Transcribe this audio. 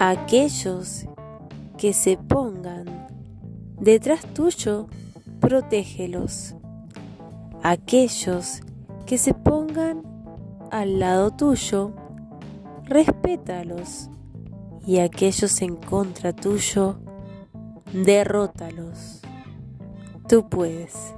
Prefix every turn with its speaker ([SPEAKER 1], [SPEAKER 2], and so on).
[SPEAKER 1] Aquellos que se pongan detrás tuyo, protégelos. Aquellos que se pongan al lado tuyo, respétalos. Y aquellos en contra tuyo, derrótalos. Tú puedes.